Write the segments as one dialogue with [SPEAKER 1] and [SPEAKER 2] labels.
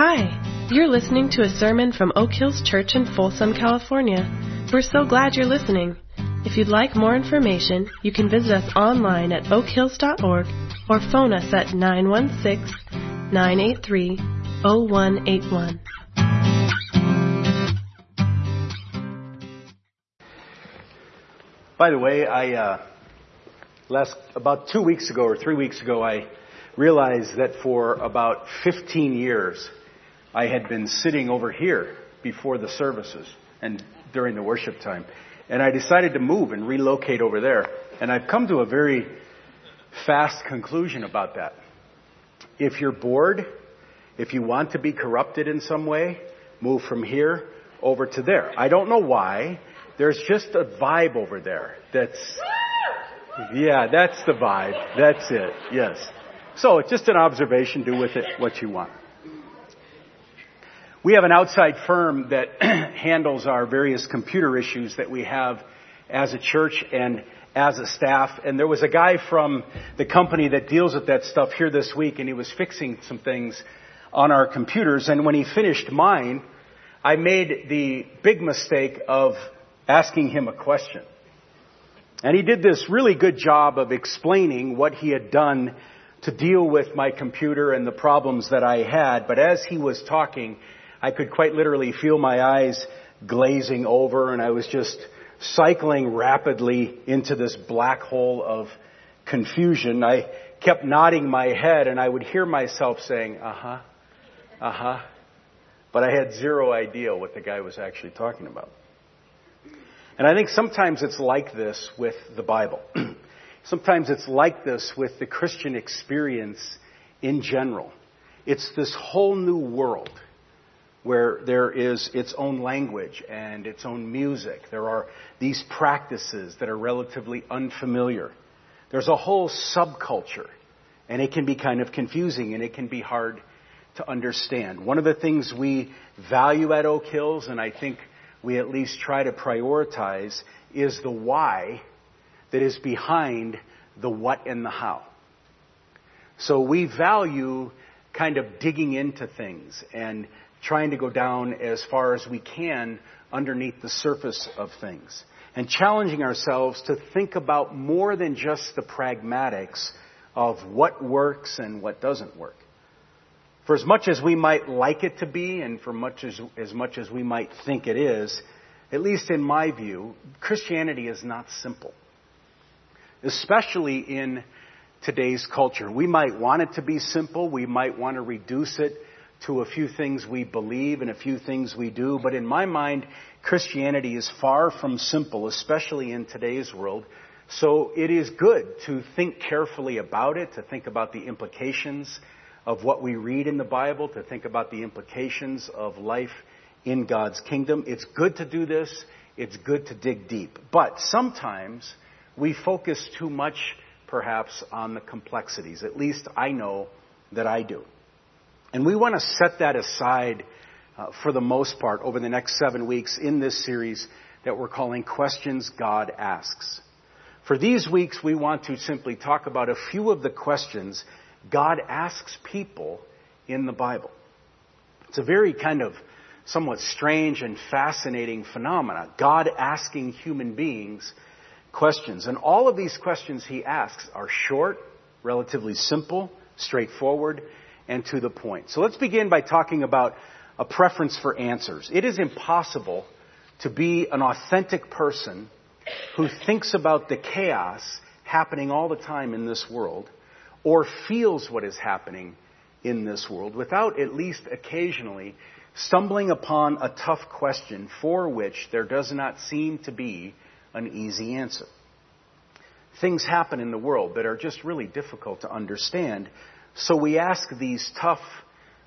[SPEAKER 1] Hi, you're listening to a sermon from Oak Hills Church in Folsom, California. We're so glad you're listening. If you'd like more information, you can visit us online at oakhills.org or phone us at 916 983 0181.
[SPEAKER 2] By the way, I uh, last about two weeks ago or three weeks ago, I realized that for about 15 years, I had been sitting over here before the services and during the worship time, and I decided to move and relocate over there. And I've come to a very fast conclusion about that. If you're bored, if you want to be corrupted in some way, move from here over to there. I don't know why. There's just a vibe over there that's, yeah, that's the vibe. That's it. Yes. So it's just an observation. Do with it what you want. We have an outside firm that handles our various computer issues that we have as a church and as a staff. And there was a guy from the company that deals with that stuff here this week and he was fixing some things on our computers. And when he finished mine, I made the big mistake of asking him a question. And he did this really good job of explaining what he had done to deal with my computer and the problems that I had. But as he was talking, I could quite literally feel my eyes glazing over and I was just cycling rapidly into this black hole of confusion. I kept nodding my head and I would hear myself saying, uh huh, uh huh. But I had zero idea what the guy was actually talking about. And I think sometimes it's like this with the Bible. sometimes it's like this with the Christian experience in general. It's this whole new world where there is its own language and its own music. There are these practices that are relatively unfamiliar. There's a whole subculture, and it can be kind of confusing and it can be hard to understand. One of the things we value at Oak Hills, and I think we at least try to prioritize is the why that is behind the what and the how. So we value kind of digging into things and trying to go down as far as we can underneath the surface of things and challenging ourselves to think about more than just the pragmatics of what works and what doesn't work. For as much as we might like it to be, and for much as, as much as we might think it is, at least in my view, Christianity is not simple. Especially in today's culture. We might want it to be simple. We might want to reduce it to a few things we believe and a few things we do. But in my mind, Christianity is far from simple, especially in today's world. So it is good to think carefully about it, to think about the implications of what we read in the Bible, to think about the implications of life in God's kingdom. It's good to do this. It's good to dig deep. But sometimes we focus too much, perhaps, on the complexities. At least I know that I do. And we want to set that aside uh, for the most part over the next seven weeks in this series that we're calling Questions God Asks. For these weeks, we want to simply talk about a few of the questions God asks people in the Bible. It's a very kind of somewhat strange and fascinating phenomena. God asking human beings questions. And all of these questions he asks are short, relatively simple, straightforward, and to the point. So let's begin by talking about a preference for answers. It is impossible to be an authentic person who thinks about the chaos happening all the time in this world or feels what is happening in this world without at least occasionally stumbling upon a tough question for which there does not seem to be an easy answer. Things happen in the world that are just really difficult to understand, so we ask these tough,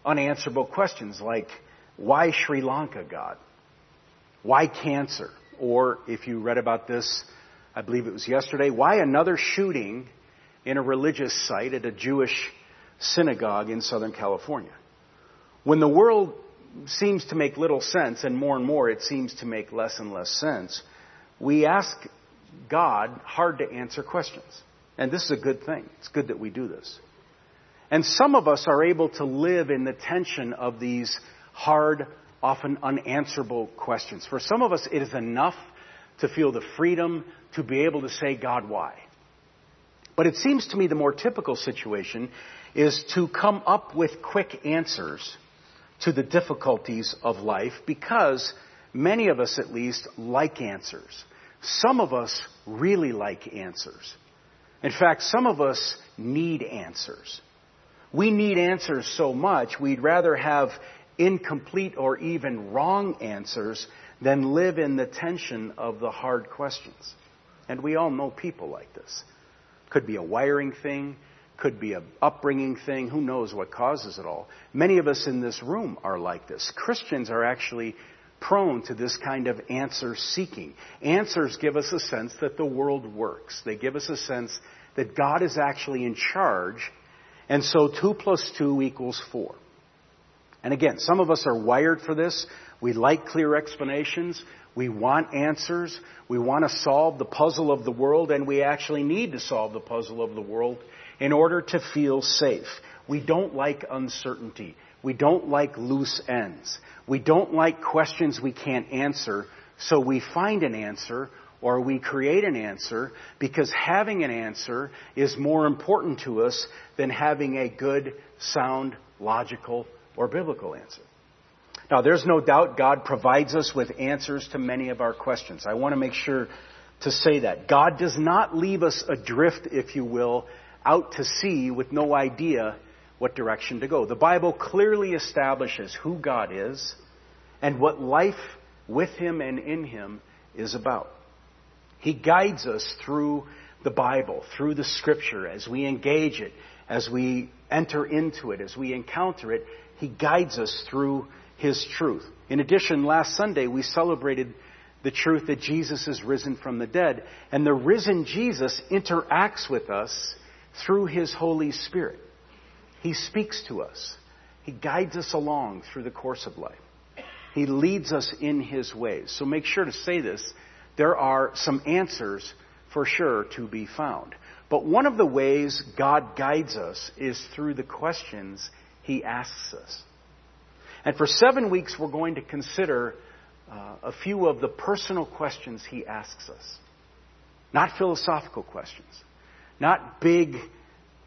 [SPEAKER 2] unanswerable questions like, why Sri Lanka, God? Why cancer? Or if you read about this, I believe it was yesterday, why another shooting in a religious site at a Jewish synagogue in Southern California. When the world seems to make little sense, and more and more it seems to make less and less sense, we ask God hard to answer questions. And this is a good thing. It's good that we do this. And some of us are able to live in the tension of these hard, often unanswerable questions. For some of us, it is enough to feel the freedom to be able to say, God, why? But it seems to me the more typical situation is to come up with quick answers to the difficulties of life because many of us, at least, like answers. Some of us really like answers. In fact, some of us need answers. We need answers so much, we'd rather have incomplete or even wrong answers than live in the tension of the hard questions. And we all know people like this. Could be a wiring thing, could be an upbringing thing, who knows what causes it all. Many of us in this room are like this. Christians are actually prone to this kind of answer seeking. Answers give us a sense that the world works. They give us a sense that God is actually in charge, and so 2 plus 2 equals 4. And again, some of us are wired for this. We like clear explanations. We want answers. We want to solve the puzzle of the world, and we actually need to solve the puzzle of the world in order to feel safe. We don't like uncertainty. We don't like loose ends. We don't like questions we can't answer, so we find an answer or we create an answer because having an answer is more important to us than having a good, sound, logical, or biblical answer. Now, there's no doubt God provides us with answers to many of our questions. I want to make sure to say that. God does not leave us adrift, if you will, out to sea with no idea what direction to go. The Bible clearly establishes who God is and what life with Him and in Him is about. He guides us through the Bible, through the Scripture, as we engage it, as we enter into it, as we encounter it. He guides us through His truth. In addition, last Sunday we celebrated the truth that Jesus is risen from the dead, and the risen Jesus interacts with us through His Holy Spirit. He speaks to us. He guides us along through the course of life. He leads us in His ways. So make sure to say this. There are some answers for sure to be found. But one of the ways God guides us is through the questions He asks us. And for seven weeks, we're going to consider uh, a few of the personal questions He asks us. Not philosophical questions. Not big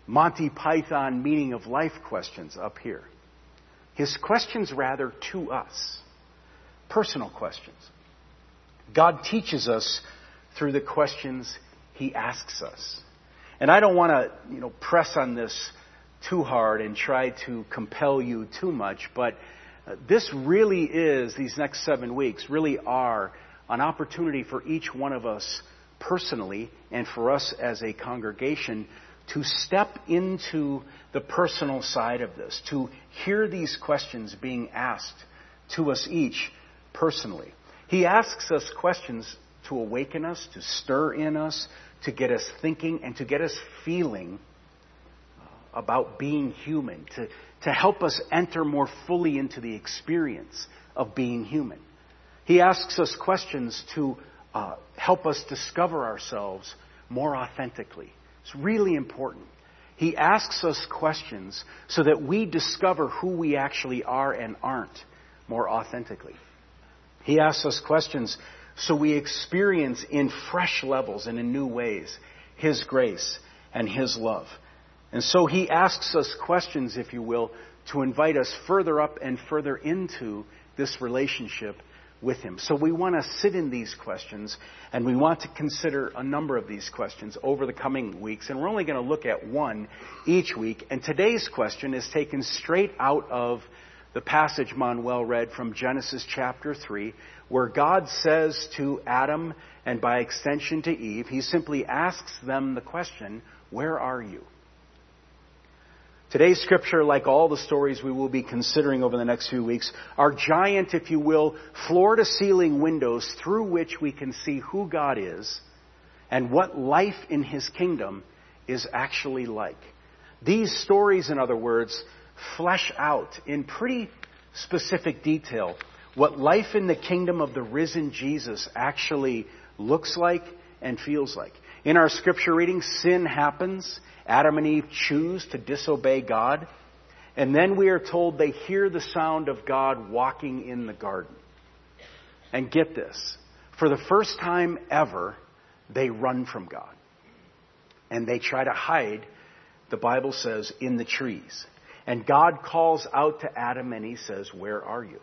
[SPEAKER 2] Monty Python meaning of life questions up here. His questions, rather, to us. Personal questions. God teaches us through the questions He asks us. And I don't want to, you know, press on this too hard and try to compel you too much, but uh, this really is, these next seven weeks really are an opportunity for each one of us personally and for us as a congregation to step into the personal side of this, to hear these questions being asked to us each personally. He asks us questions to awaken us, to stir in us, to get us thinking, and to get us feeling uh, about being human, to, to help us enter more fully into the experience of being human. He asks us questions to uh, help us discover ourselves more authentically it's really important. He asks us questions so that we discover who we actually are and aren't more authentically. He asks us questions so we experience in fresh levels and in new ways His grace and His love. And so He asks us questions, if you will, to invite us further up and further into this relationship with Him. So we want to sit in these questions and we want to consider a number of these questions over the coming weeks. And we're only going to look at one each week. And today's question is taken straight out of the passage Manuel read from Genesis chapter 3, where God says to Adam and by extension to Eve, He simply asks them the question, Where are you? Today's scripture, like all the stories we will be considering over the next few weeks, are giant, if you will, floor to ceiling windows through which we can see who God is and what life in His kingdom is actually like. These stories, in other words, flesh out in pretty specific detail what life in the kingdom of the risen Jesus actually looks like and feels like. In our scripture reading, sin happens. Adam and Eve choose to disobey God. And then we are told they hear the sound of God walking in the garden. And get this for the first time ever, they run from God. And they try to hide, the Bible says, in the trees. And God calls out to Adam and he says, Where are you?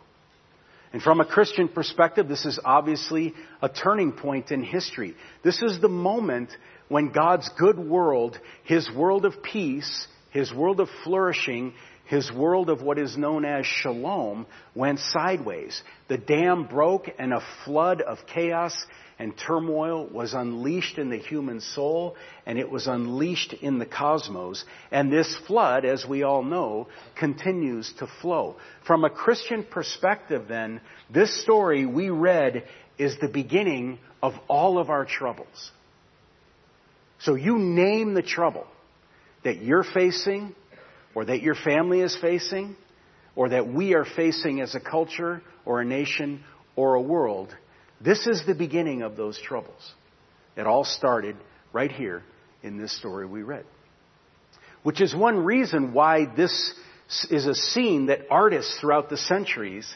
[SPEAKER 2] And from a Christian perspective, this is obviously a turning point in history. This is the moment when God's good world, His world of peace, His world of flourishing, His world of what is known as shalom went sideways. The dam broke and a flood of chaos and turmoil was unleashed in the human soul and it was unleashed in the cosmos. And this flood, as we all know, continues to flow. From a Christian perspective then, this story we read is the beginning of all of our troubles. So you name the trouble that you're facing or that your family is facing or that we are facing as a culture or a nation or a world this is the beginning of those troubles. It all started right here in this story we read. Which is one reason why this is a scene that artists throughout the centuries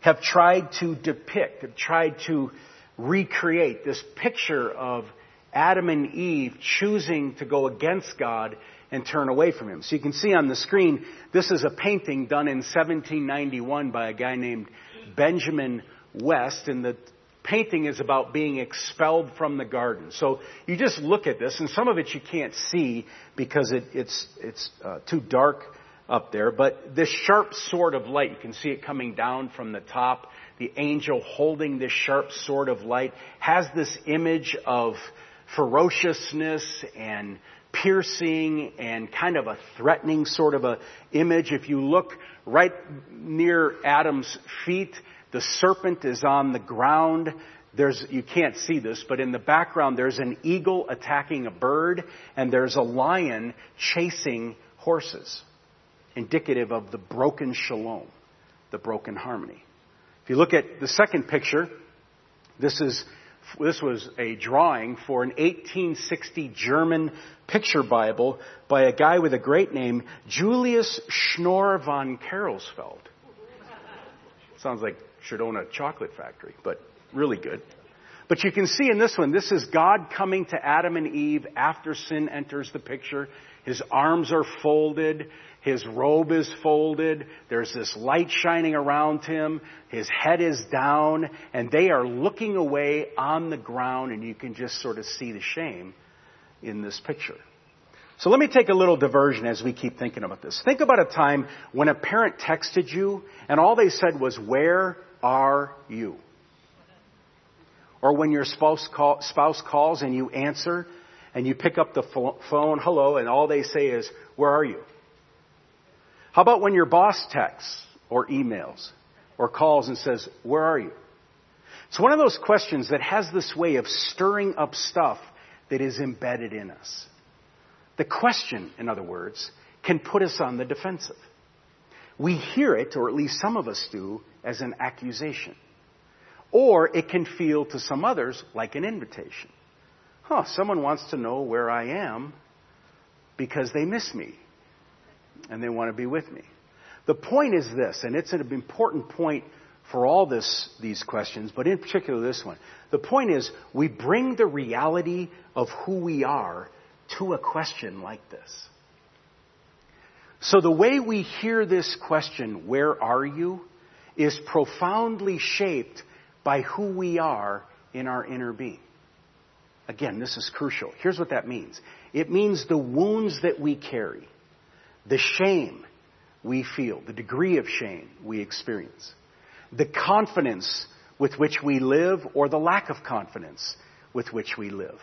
[SPEAKER 2] have tried to depict, have tried to recreate this picture of Adam and Eve choosing to go against God and turn away from Him. So you can see on the screen, this is a painting done in 1791 by a guy named Benjamin West, and the painting is about being expelled from the garden. So you just look at this, and some of it you can't see because it, it's, it's uh, too dark up there. But this sharp sword of light, you can see it coming down from the top. The angel holding this sharp sword of light has this image of ferociousness and piercing and kind of a threatening sort of a image. If you look right near Adam's feet, the serpent is on the ground. There's, you can't see this, but in the background there's an eagle attacking a bird and there's a lion chasing horses, indicative of the broken shalom, the broken harmony. If you look at the second picture, this is this was a drawing for an 1860 German picture Bible by a guy with a great name, Julius Schnorr von Carolsfeld. Sounds like should own a chocolate factory, but really good. But you can see in this one, this is God coming to Adam and Eve after sin enters the picture. His arms are folded. His robe is folded. There's this light shining around him. His head is down and they are looking away on the ground and you can just sort of see the shame in this picture. So let me take a little diversion as we keep thinking about this. Think about a time when a parent texted you and all they said was, where are you? Or when your spouse, call, spouse calls and you answer and you pick up the phone, hello, and all they say is, where are you? How about when your boss texts or emails or calls and says, where are you? It's one of those questions that has this way of stirring up stuff that is embedded in us. The question, in other words, can put us on the defensive. We hear it, or at least some of us do, as an accusation. Or it can feel to some others like an invitation. Huh, someone wants to know where I am because they miss me and they want to be with me. The point is this, and it's an important point for all this, these questions, but in particular this one. The point is, we bring the reality of who we are to a question like this. So the way we hear this question, where are you, is profoundly shaped by who we are in our inner being. Again, this is crucial. Here's what that means. It means the wounds that we carry, the shame we feel, the degree of shame we experience, the confidence with which we live or the lack of confidence with which we live,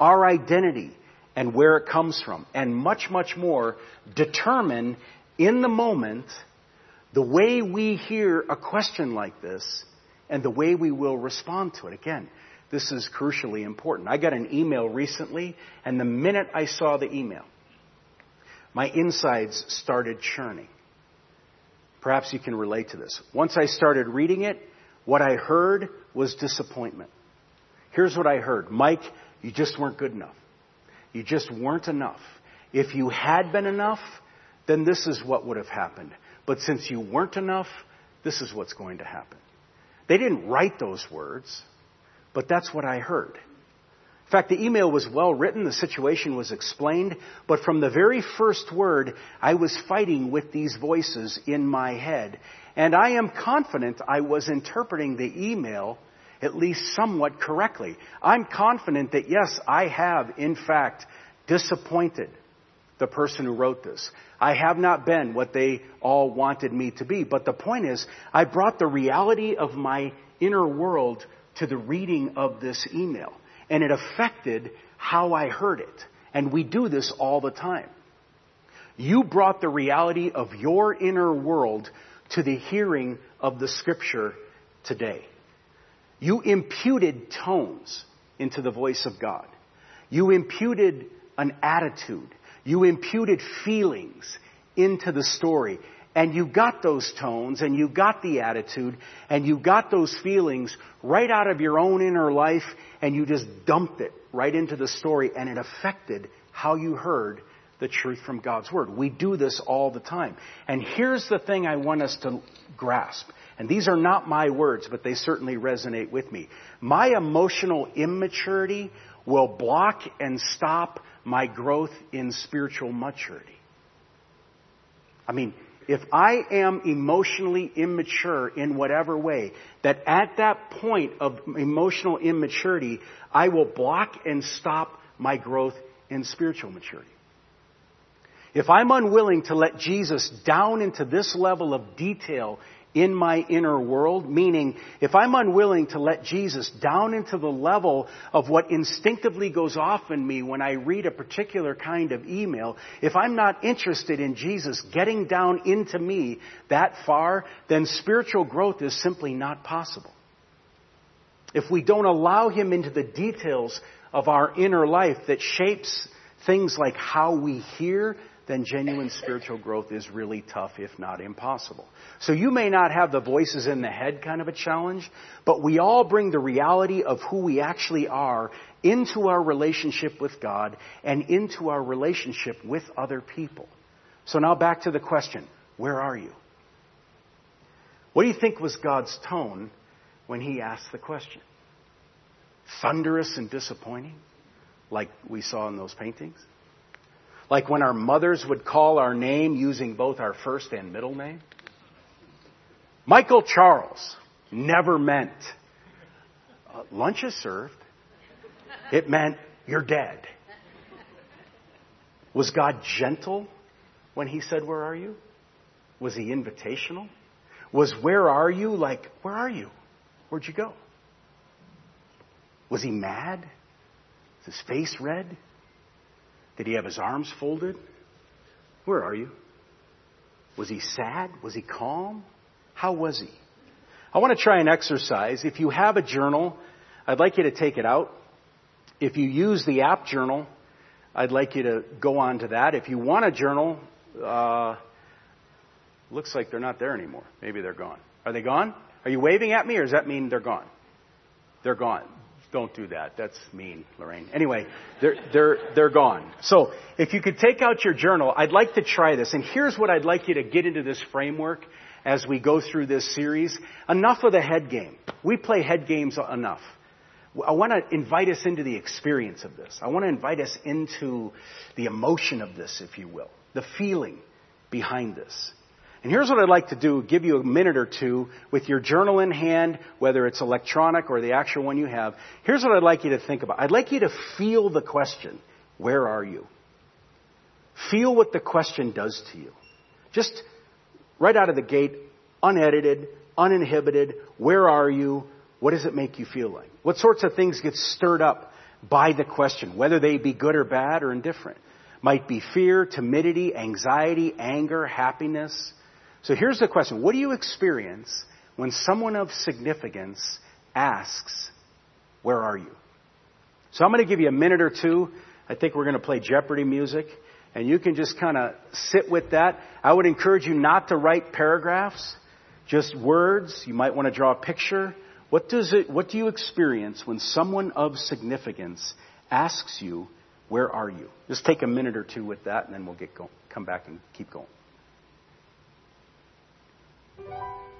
[SPEAKER 2] our identity and where it comes from, and much, much more determine in the moment the way we hear a question like this and the way we will respond to it. Again, this is crucially important. I got an email recently, and the minute I saw the email, my insides started churning. Perhaps you can relate to this. Once I started reading it, what I heard was disappointment. Here's what I heard Mike, you just weren't good enough. You just weren't enough. If you had been enough, then this is what would have happened. But since you weren't enough, this is what's going to happen. They didn't write those words, but that's what I heard. In fact, the email was well written, the situation was explained, but from the very first word, I was fighting with these voices in my head. And I am confident I was interpreting the email at least somewhat correctly. I'm confident that yes, I have in fact disappointed the person who wrote this. I have not been what they all wanted me to be. But the point is, I brought the reality of my inner world to the reading of this email. And it affected how I heard it. And we do this all the time. You brought the reality of your inner world to the hearing of the scripture today. You imputed tones into the voice of God. You imputed an attitude. You imputed feelings into the story. And you got those tones and you got the attitude and you got those feelings right out of your own inner life and you just dumped it right into the story and it affected how you heard the truth from God's Word. We do this all the time. And here's the thing I want us to grasp. And these are not my words, but they certainly resonate with me. My emotional immaturity will block and stop my growth in spiritual maturity. I mean, if I am emotionally immature in whatever way, that at that point of emotional immaturity, I will block and stop my growth in spiritual maturity. If I'm unwilling to let Jesus down into this level of detail in my inner world, meaning if I'm unwilling to let Jesus down into the level of what instinctively goes off in me when I read a particular kind of email, if I'm not interested in Jesus getting down into me that far, then spiritual growth is simply not possible. If we don't allow Him into the details of our inner life that shapes things like how we hear, then genuine spiritual growth is really tough, if not impossible. So you may not have the voices in the head kind of a challenge, but we all bring the reality of who we actually are into our relationship with God and into our relationship with other people. So now back to the question, where are you? What do you think was God's tone when he asked the question? Thunderous and disappointing, like we saw in those paintings? Like when our mothers would call our name using both our first and middle name? Michael Charles never meant uh, lunch is served. It meant you're dead. Was God gentle when he said, Where are you? Was he invitational? Was where are you like, Where are you? Where'd you go? Was he mad? Was his face red? Did he have his arms folded? Where are you? Was he sad? Was he calm? How was he? I want to try an exercise. If you have a journal, I'd like you to take it out. If you use the app journal, I'd like you to go on to that. If you want a journal, uh, looks like they're not there anymore. Maybe they're gone. Are they gone? Are you waving at me, or does that mean they're gone? They're gone. Don't do that. That's mean, Lorraine. Anyway, they're, they're, they're gone. So, if you could take out your journal, I'd like to try this. And here's what I'd like you to get into this framework as we go through this series. Enough of the head game. We play head games enough. I want to invite us into the experience of this. I want to invite us into the emotion of this, if you will. The feeling behind this. And here's what I'd like to do, give you a minute or two with your journal in hand, whether it's electronic or the actual one you have. Here's what I'd like you to think about. I'd like you to feel the question, where are you? Feel what the question does to you. Just right out of the gate, unedited, uninhibited, where are you? What does it make you feel like? What sorts of things get stirred up by the question, whether they be good or bad or indifferent? Might be fear, timidity, anxiety, anger, happiness, so here's the question What do you experience when someone of significance asks, Where are you? So I'm going to give you a minute or two. I think we're going to play Jeopardy music. And you can just kind of sit with that. I would encourage you not to write paragraphs, just words. You might want to draw a picture. What does it, what do you experience when someone of significance asks you, Where are you? Just take a minute or two with that, and then we'll get go- come back and keep going. Thank you.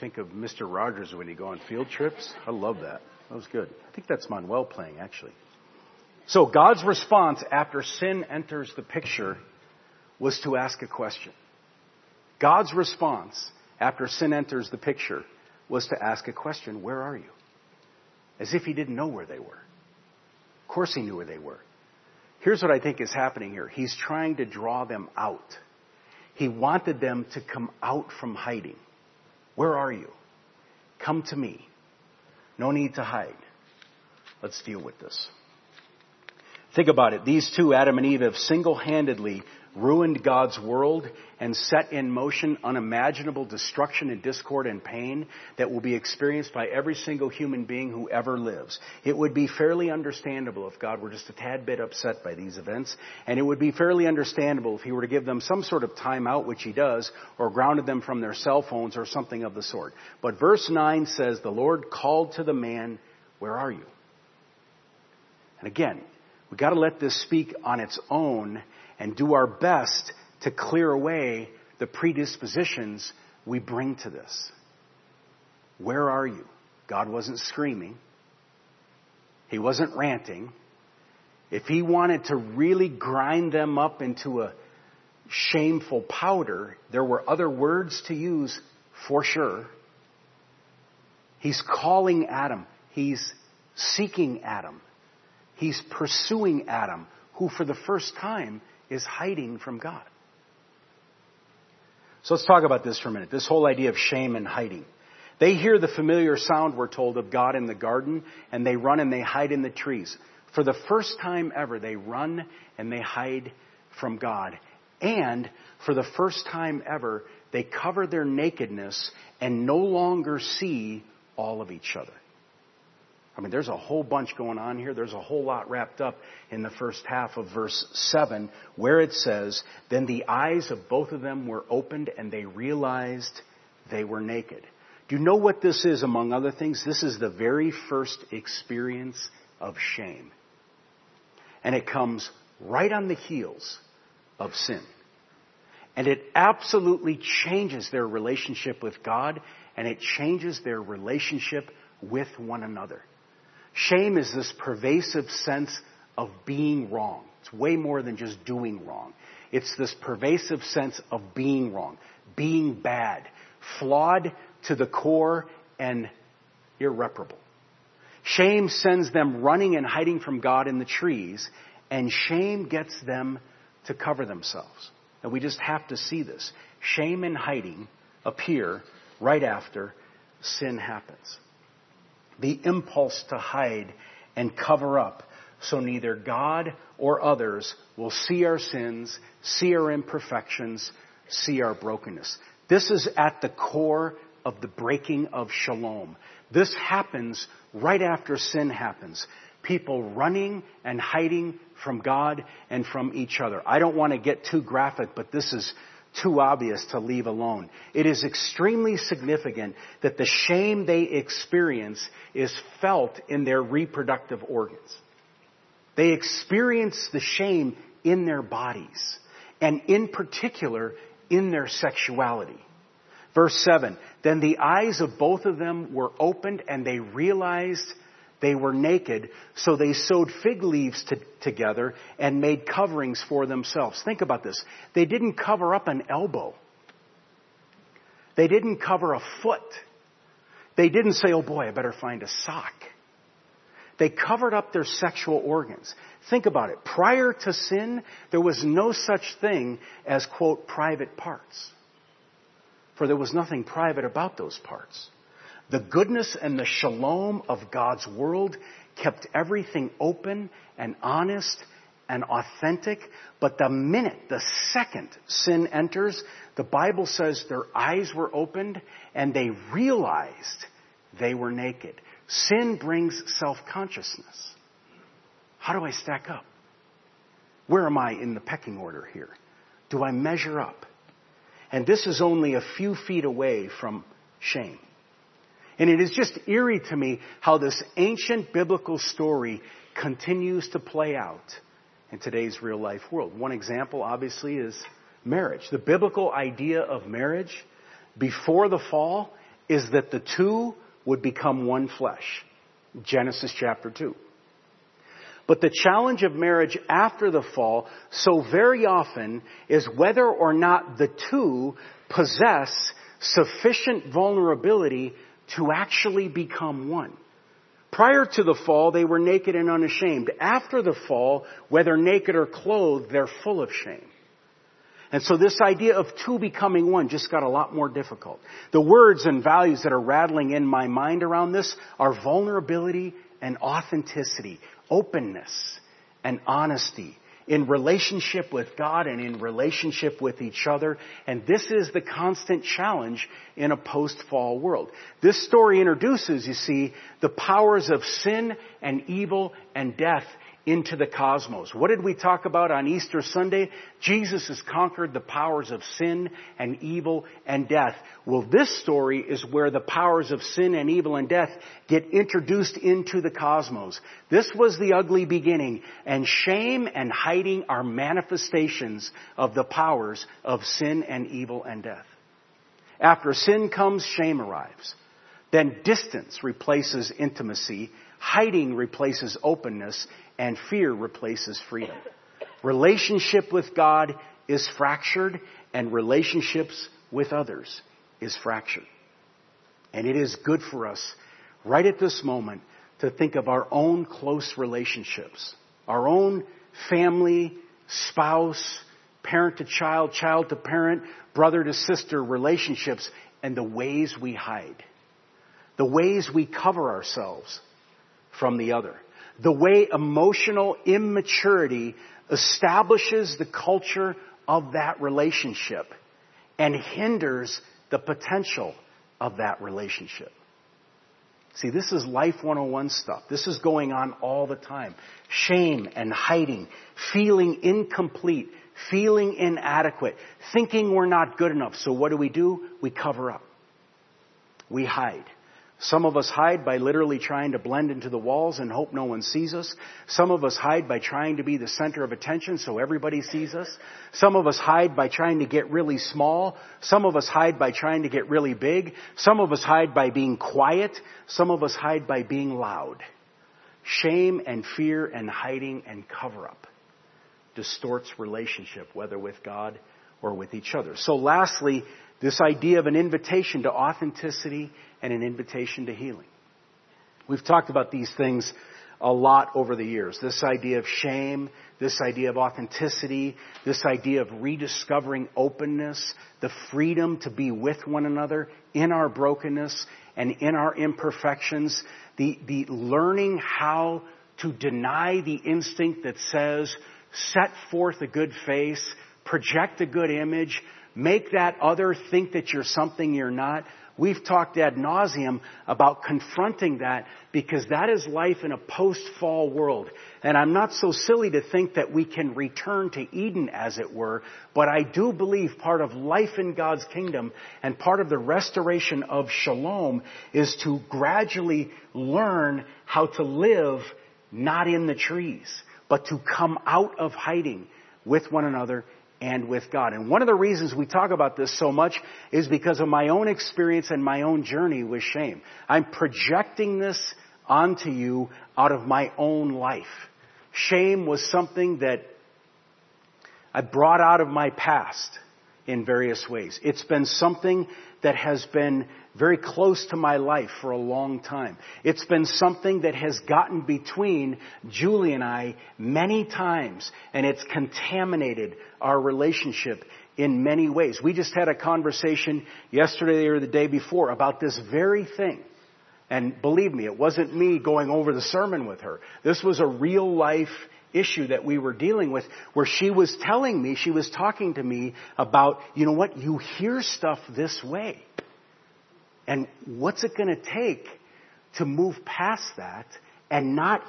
[SPEAKER 2] Think of Mr. Rogers when you go on field trips. I love that. That was good. I think that's Manuel playing, actually. So God's response after sin enters the picture was to ask a question. God's response after sin enters the picture was to ask a question, where are you? As if he didn't know where they were. Of course he knew where they were. Here's what I think is happening here. He's trying to draw them out. He wanted them to come out from hiding. Where are you? Come to me. No need to hide. Let's deal with this. Think about it. These two, Adam and Eve, have single-handedly ruined God's world and set in motion unimaginable destruction and discord and pain that will be experienced by every single human being who ever lives. It would be fairly understandable if God were just a tad bit upset by these events, and it would be fairly understandable if He were to give them some sort of time out, which He does, or grounded them from their cell phones or something of the sort. But verse 9 says, The Lord called to the man, Where are you? And again, we've got to let this speak on its own and do our best to clear away the predispositions we bring to this. Where are you? God wasn't screaming. He wasn't ranting. If he wanted to really grind them up into a shameful powder, there were other words to use for sure. He's calling Adam. He's seeking Adam. He's pursuing Adam, who for the first time is hiding from God. So let's talk about this for a minute. This whole idea of shame and hiding. They hear the familiar sound, we're told, of God in the garden, and they run and they hide in the trees. For the first time ever, they run and they hide from God. And for the first time ever, they cover their nakedness and no longer see all of each other. I mean, there's a whole bunch going on here. There's a whole lot wrapped up in the first half of verse 7, where it says, Then the eyes of both of them were opened and they realized they were naked. Do you know what this is, among other things? This is the very first experience of shame. And it comes right on the heels of sin. And it absolutely changes their relationship with God and it changes their relationship with one another. Shame is this pervasive sense of being wrong. It's way more than just doing wrong. It's this pervasive sense of being wrong, being bad, flawed to the core and irreparable. Shame sends them running and hiding from God in the trees, and shame gets them to cover themselves. And we just have to see this. Shame and hiding appear right after sin happens. The impulse to hide and cover up so neither God or others will see our sins, see our imperfections, see our brokenness. This is at the core of the breaking of shalom. This happens right after sin happens. people running and hiding from God and from each other. I don't want to get too graphic, but this is too obvious to leave alone. It is extremely significant that the shame they experience is felt in their reproductive organs. They experience the shame in their bodies, and in particular, in their sexuality. Verse 7 Then the eyes of both of them were opened, and they realized they were naked, so they sewed fig leaves to, together and made coverings for themselves. Think about this. They didn't cover up an elbow. They didn't cover a foot. They didn't say, oh boy, I better find a sock. They covered up their sexual organs. Think about it. Prior to sin, there was no such thing as, quote, private parts. For there was nothing private about those parts. The goodness and the shalom of God's world kept everything open and honest and authentic. But the minute, the second sin enters, the Bible says their eyes were opened and they realized they were naked. Sin brings self-consciousness. How do I stack up? Where am I in the pecking order here? Do I measure up? And this is only a few feet away from shame. And it is just eerie to me how this ancient biblical story continues to play out in today's real life world. One example, obviously, is marriage. The biblical idea of marriage before the fall is that the two would become one flesh. Genesis chapter 2. But the challenge of marriage after the fall, so very often, is whether or not the two possess sufficient vulnerability to actually become one. Prior to the fall, they were naked and unashamed. After the fall, whether naked or clothed, they're full of shame. And so this idea of two becoming one just got a lot more difficult. The words and values that are rattling in my mind around this are vulnerability and authenticity, openness and honesty, in relationship with God and in relationship with each other. And this is the constant challenge in a post-fall world. This story introduces, you see, the powers of sin and evil and death into the cosmos. What did we talk about on Easter Sunday? Jesus has conquered the powers of sin and evil and death. Well, this story is where the powers of sin and evil and death get introduced into the cosmos. This was the ugly beginning, and shame and hiding are manifestations of the powers of sin and evil and death. After sin comes, shame arrives. Then distance replaces intimacy, hiding replaces openness, and fear replaces freedom. Relationship with God is fractured and relationships with others is fractured. And it is good for us right at this moment to think of our own close relationships, our own family, spouse, parent to child, child to parent, brother to sister relationships and the ways we hide, the ways we cover ourselves from the other the way emotional immaturity establishes the culture of that relationship and hinders the potential of that relationship. See, this is life 101 stuff. This is going on all the time. Shame and hiding, feeling incomplete, feeling inadequate, thinking we're not good enough. So what do we do? We cover up. We hide. Some of us hide by literally trying to blend into the walls and hope no one sees us. Some of us hide by trying to be the center of attention so everybody sees us. Some of us hide by trying to get really small. Some of us hide by trying to get really big. Some of us hide by being quiet. Some of us hide by being loud. Shame and fear and hiding and cover up distorts relationship, whether with God or with each other. So lastly, this idea of an invitation to authenticity and an invitation to healing. We've talked about these things a lot over the years. This idea of shame, this idea of authenticity, this idea of rediscovering openness, the freedom to be with one another in our brokenness and in our imperfections, the, the learning how to deny the instinct that says, set forth a good face, project a good image, make that other think that you're something you're not. We've talked ad nauseum about confronting that because that is life in a post-fall world. And I'm not so silly to think that we can return to Eden as it were, but I do believe part of life in God's kingdom and part of the restoration of shalom is to gradually learn how to live not in the trees, but to come out of hiding with one another and with God. And one of the reasons we talk about this so much is because of my own experience and my own journey with shame. I'm projecting this onto you out of my own life. Shame was something that I brought out of my past in various ways. It's been something that has been very close to my life for a long time. It's been something that has gotten between Julie and I many times, and it's contaminated our relationship in many ways. We just had a conversation yesterday or the day before about this very thing. And believe me, it wasn't me going over the sermon with her. This was a real life issue that we were dealing with where she was telling me, she was talking to me about, you know what, you hear stuff this way. And what's it going to take to move past that and not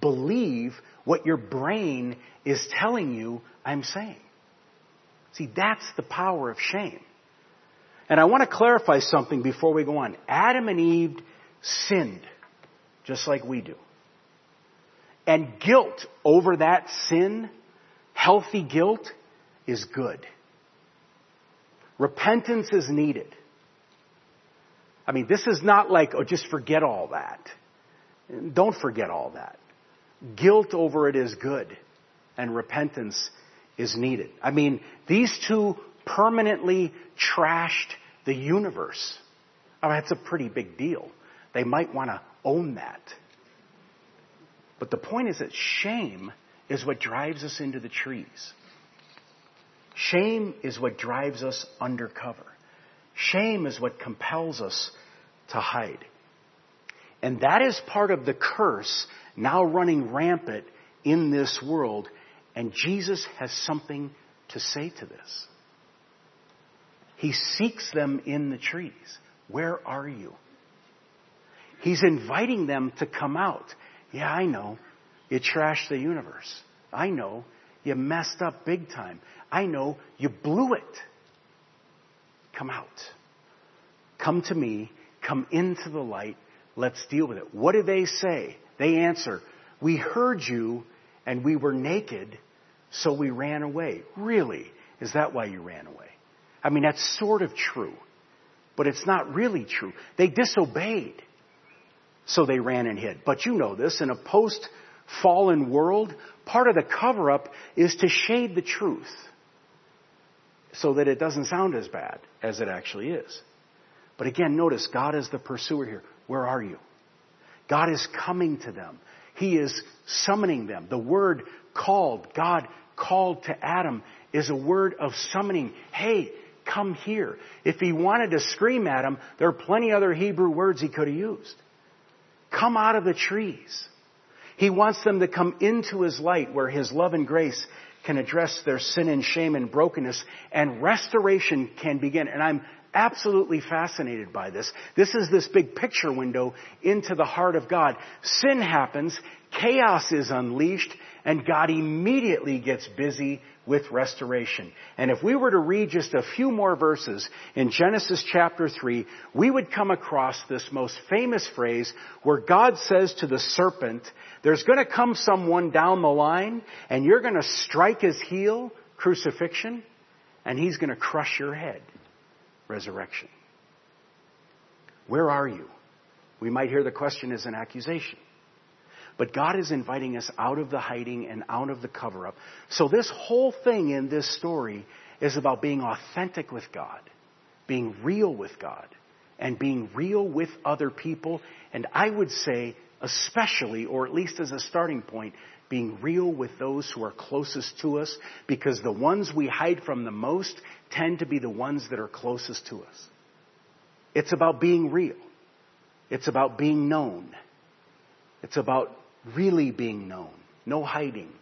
[SPEAKER 2] believe what your brain is telling you I'm saying? See, that's the power of shame. And I want to clarify something before we go on. Adam and Eve sinned, just like we do. And guilt over that sin, healthy guilt, is good. Repentance is needed. I mean, this is not like, oh, just forget all that. Don't forget all that. Guilt over it is good, and repentance is needed. I mean, these two permanently trashed the universe. Oh, that's a pretty big deal. They might want to own that. But the point is that shame is what drives us into the trees. Shame is what drives us undercover. Shame is what compels us to hide. And that is part of the curse now running rampant in this world. And Jesus has something to say to this. He seeks them in the trees. Where are you? He's inviting them to come out. Yeah, I know. You trashed the universe. I know. You messed up big time. I know. You blew it. Come out. Come to me. Come into the light. Let's deal with it. What do they say? They answer, We heard you and we were naked, so we ran away. Really? Is that why you ran away? I mean, that's sort of true, but it's not really true. They disobeyed, so they ran and hid. But you know this, in a post fallen world, part of the cover up is to shade the truth so that it doesn't sound as bad as it actually is. But again, notice God is the pursuer here. Where are you? God is coming to them. He is summoning them. The word called, God called to Adam, is a word of summoning. Hey, come here. If he wanted to scream at him, there are plenty other Hebrew words he could have used. Come out of the trees. He wants them to come into his light where his love and grace can address their sin and shame and brokenness and restoration can begin. And I'm absolutely fascinated by this. This is this big picture window into the heart of God. Sin happens, chaos is unleashed, and God immediately gets busy with restoration. And if we were to read just a few more verses in Genesis chapter 3, we would come across this most famous phrase where God says to the serpent, there's going to come someone down the line and you're going to strike his heel, crucifixion, and he's going to crush your head, resurrection. Where are you? We might hear the question as an accusation. But God is inviting us out of the hiding and out of the cover up. So this whole thing in this story is about being authentic with God, being real with God, and being real with other people. And I would say, especially, or at least as a starting point, being real with those who are closest to us, because the ones we hide from the most tend to be the ones that are closest to us. It's about being real. It's about being known. It's about really being known. No hiding.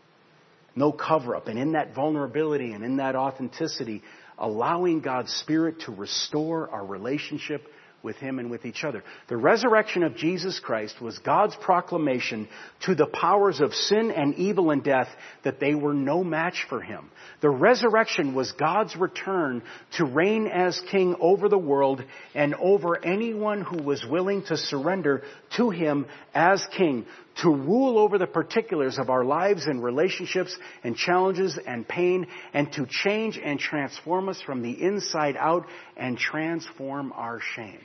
[SPEAKER 2] No cover up. And in that vulnerability and in that authenticity allowing God's Spirit to restore our relationship with Him and with each other. The resurrection of Jesus Christ was God's proclamation to the powers of sin and evil and death that they were no match for Him. The resurrection was God's return to reign as King over the world and over anyone who was willing to surrender to Him as King, to rule over the particulars of our lives and relationships and challenges and pain, and to change and transform us from the inside out and transform our shame.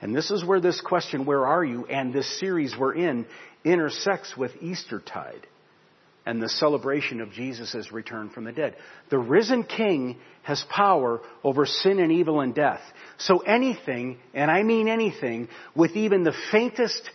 [SPEAKER 2] And this is where this question, where are you, and this series we're in intersects with Eastertide and the celebration of Jesus' return from the dead. The risen king has power over sin and evil and death. So anything, and I mean anything, with even the faintest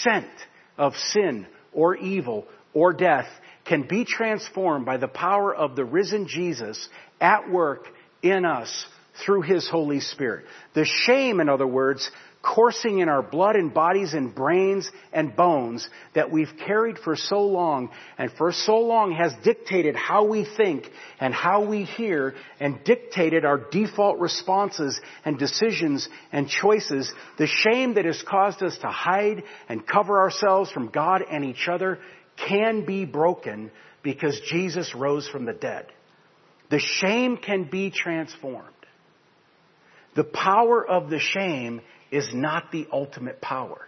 [SPEAKER 2] scent of sin or evil or death can be transformed by the power of the risen Jesus at work in us through His Holy Spirit. The shame, in other words, coursing in our blood and bodies and brains and bones that we've carried for so long and for so long has dictated how we think and how we hear and dictated our default responses and decisions and choices. The shame that has caused us to hide and cover ourselves from God and each other can be broken because Jesus rose from the dead. The shame can be transformed. The power of the shame is not the ultimate power.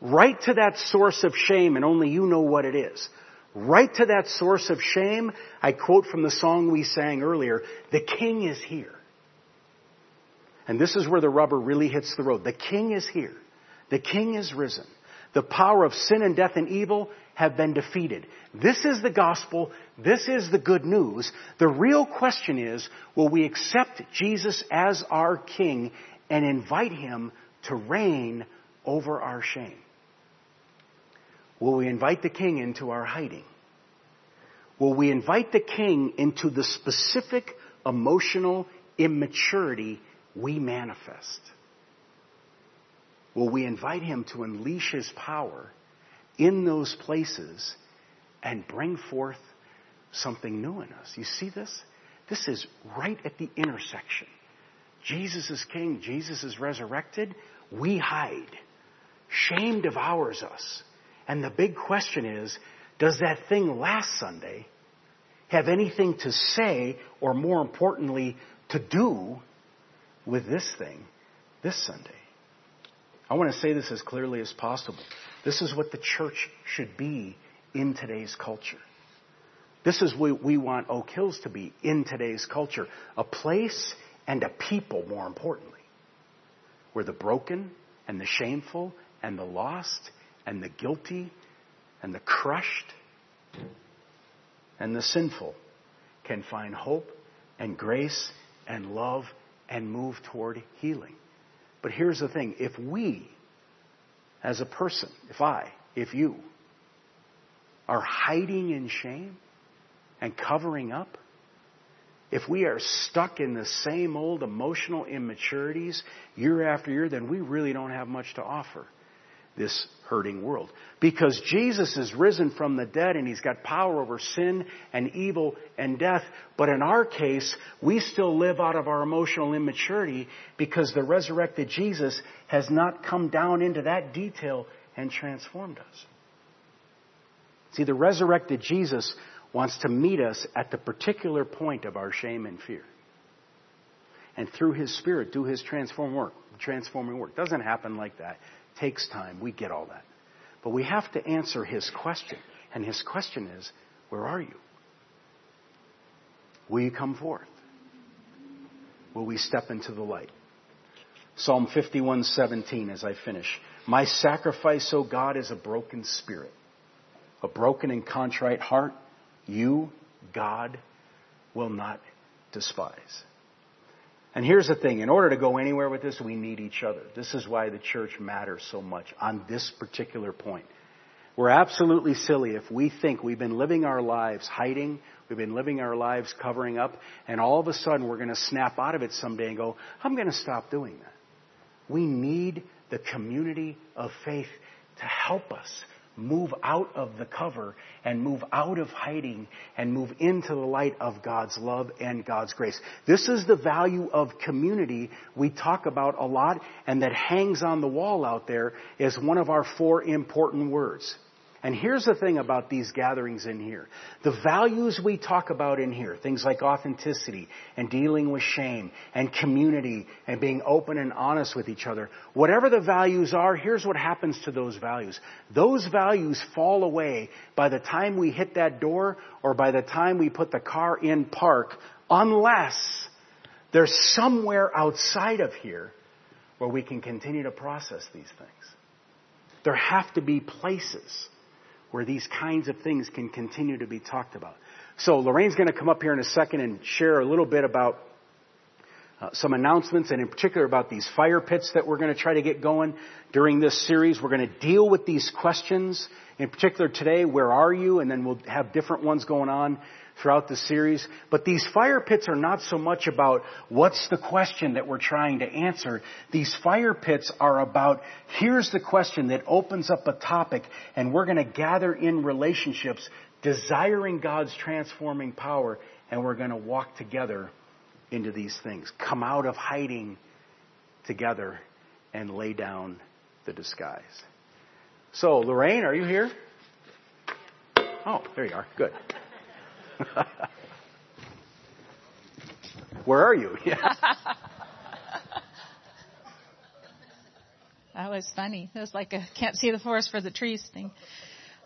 [SPEAKER 2] Right to that source of shame, and only you know what it is. Right to that source of shame, I quote from the song we sang earlier, the king is here. And this is where the rubber really hits the road. The king is here. The king is risen. The power of sin and death and evil have been defeated. This is the gospel. This is the good news. The real question is, will we accept Jesus as our king and invite Him to reign over our shame? Will we invite the King into our hiding? Will we invite the King into the specific emotional immaturity we manifest? Will we invite Him to unleash His power in those places and bring forth something new in us? You see this? This is right at the intersection Jesus is king, Jesus is resurrected, we hide. Shame devours us. And the big question is, does that thing last Sunday have anything to say, or more importantly, to do with this thing this Sunday? I want to say this as clearly as possible. This is what the church should be in today's culture. This is what we want Oak Hills to be in today's culture. A place and a people, more importantly, where the broken and the shameful and the lost and the guilty and the crushed and the sinful can find hope and grace and love and move toward healing. But here's the thing if we, as a person, if I, if you, are hiding in shame and covering up, if we are stuck in the same old emotional immaturities year after year, then we really don't have much to offer this hurting world. Because Jesus is risen from the dead and he's got power over sin and evil and death. But in our case, we still live out of our emotional immaturity because the resurrected Jesus has not come down into that detail and transformed us. See, the resurrected Jesus wants to meet us at the particular point of our shame and fear. And through His Spirit, do His transform work, transforming work. Doesn't happen like that. Takes time. We get all that. But we have to answer His question. And His question is, where are you? Will you come forth? Will we step into the light? Psalm 51:17 as I finish. My sacrifice, O God, is a broken spirit, a broken and contrite heart you, God, will not despise. And here's the thing in order to go anywhere with this, we need each other. This is why the church matters so much on this particular point. We're absolutely silly if we think we've been living our lives hiding, we've been living our lives covering up, and all of a sudden we're going to snap out of it someday and go, I'm going to stop doing that. We need the community of faith to help us move out of the cover and move out of hiding and move into the light of God's love and God's grace. This is the value of community we talk about a lot and that hangs on the wall out there as one of our four important words. And here's the thing about these gatherings in here. The values we talk about in here, things like authenticity and dealing with shame and community and being open and honest with each other, whatever the values are, here's what happens to those values. Those values fall away by the time we hit that door or by the time we put the car in park unless there's somewhere outside of here where we can continue to process these things. There have to be places where these kinds of things can continue to be talked about. So Lorraine's going to come up here in a second and share a little bit about uh, some announcements and in particular about these fire pits that we're going to try to get going during this series. We're going to deal with these questions. In particular today, where are you? And then we'll have different ones going on throughout the series. But these fire pits are not so much about what's the question that we're trying to answer. These fire pits are about here's the question that opens up a topic and we're going to gather in relationships desiring God's transforming power and we're going to walk together into these things. Come out of hiding together and lay down the disguise. So, Lorraine, are you here? Oh, there you are. Good. Where are you? Yeah.
[SPEAKER 3] that was funny. It was like a can't see the forest for the trees thing.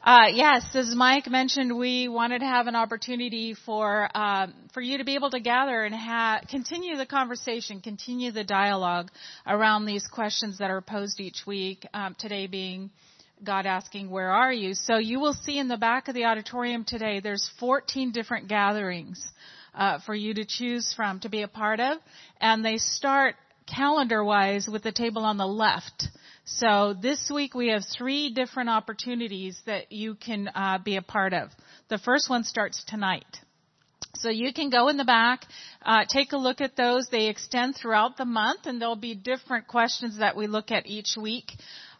[SPEAKER 3] Uh, yes, as Mike mentioned, we wanted to have an opportunity for um, for you to be able to gather and ha- continue the conversation, continue the dialogue around these questions that are posed each week. Um, today being God asking, where are you? So you will see in the back of the auditorium today, there's 14 different gatherings uh, for you to choose from to be a part of, and they start calendar-wise with the table on the left. So this week we have three different opportunities that you can uh, be a part of. The first one starts tonight. So you can go in the back, uh, take a look at those. They extend throughout the month, and there'll be different questions that we look at each week.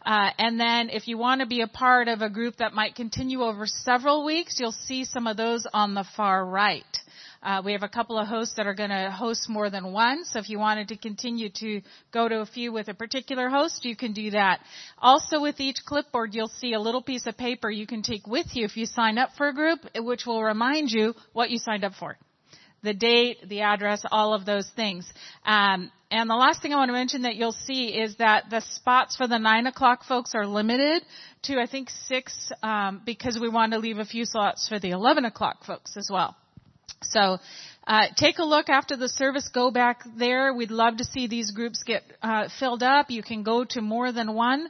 [SPEAKER 3] Uh, and then if you want to be a part of a group that might continue over several weeks, you'll see some of those on the far right. Uh, we have a couple of hosts that are going to host more than one. So if you wanted to continue to go to a few with a particular host, you can do that. Also with each clipboard, you'll see a little piece of paper you can take with you if you sign up for a group, which will remind you what you signed up for the date, the address, all of those things. Um, and the last thing I want to mention that you'll see is that the spots for the nine o'clock folks are limited to I think six um, because we want to leave a few slots for the eleven o'clock folks as well. So. Uh, take a look after the service. Go back there. We'd love to see these groups get uh, filled up. You can go to more than one,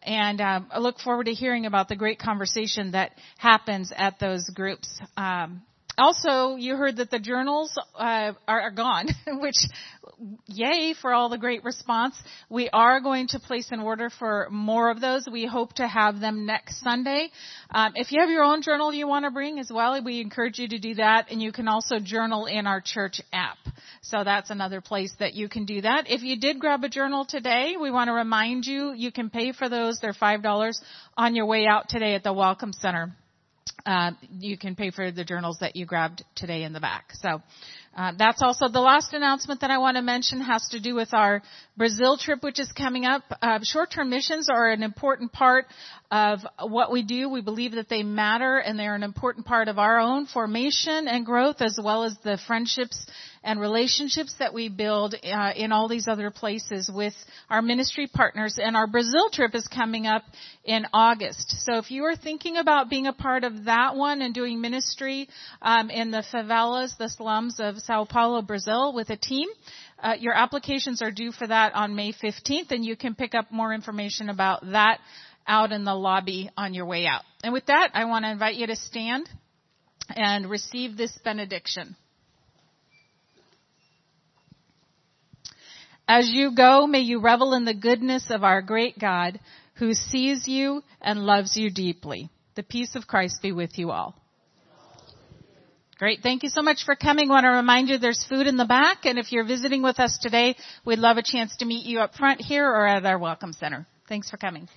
[SPEAKER 3] and um, I look forward to hearing about the great conversation that happens at those groups. Um, also, you heard that the journals uh, are, are, gone, which, yay for all the great response. We are going to place an order for more of those. We hope to have them next Sunday. Um, if you have your own journal you want to bring as well, we encourage you to do that, and you can also journal in our church app. So that's another place that you can do that. If you did grab a journal today, we want to remind you you can pay for those. They're five dollars on your way out today at the Welcome Center uh, you can pay for the journals that you grabbed today in the back. So uh, that's also the last announcement that I want to mention has to do with our Brazil trip, which is coming up. Uh, short-term missions are an important part of what we do. We believe that they matter and they're an important part of our own formation and growth, as well as the friendships and relationships that we build uh, in all these other places with our ministry partners. And our Brazil trip is coming up in August. So if you are thinking about being a part of that one and doing ministry um, in the favelas, the slums of Sao Paulo, Brazil, with a team, uh, your applications are due for that on May 15th, and you can pick up more information about that out in the lobby on your way out. And with that, I want to invite you to stand and receive this benediction. As you go, may you revel in the goodness of our great God who sees you and loves you deeply. The peace of Christ be with you all. Great. Thank you so much for coming. I want to remind you there's food in the back and if you're visiting with us today, we'd love a chance to meet you up front here or at our welcome center. Thanks for coming.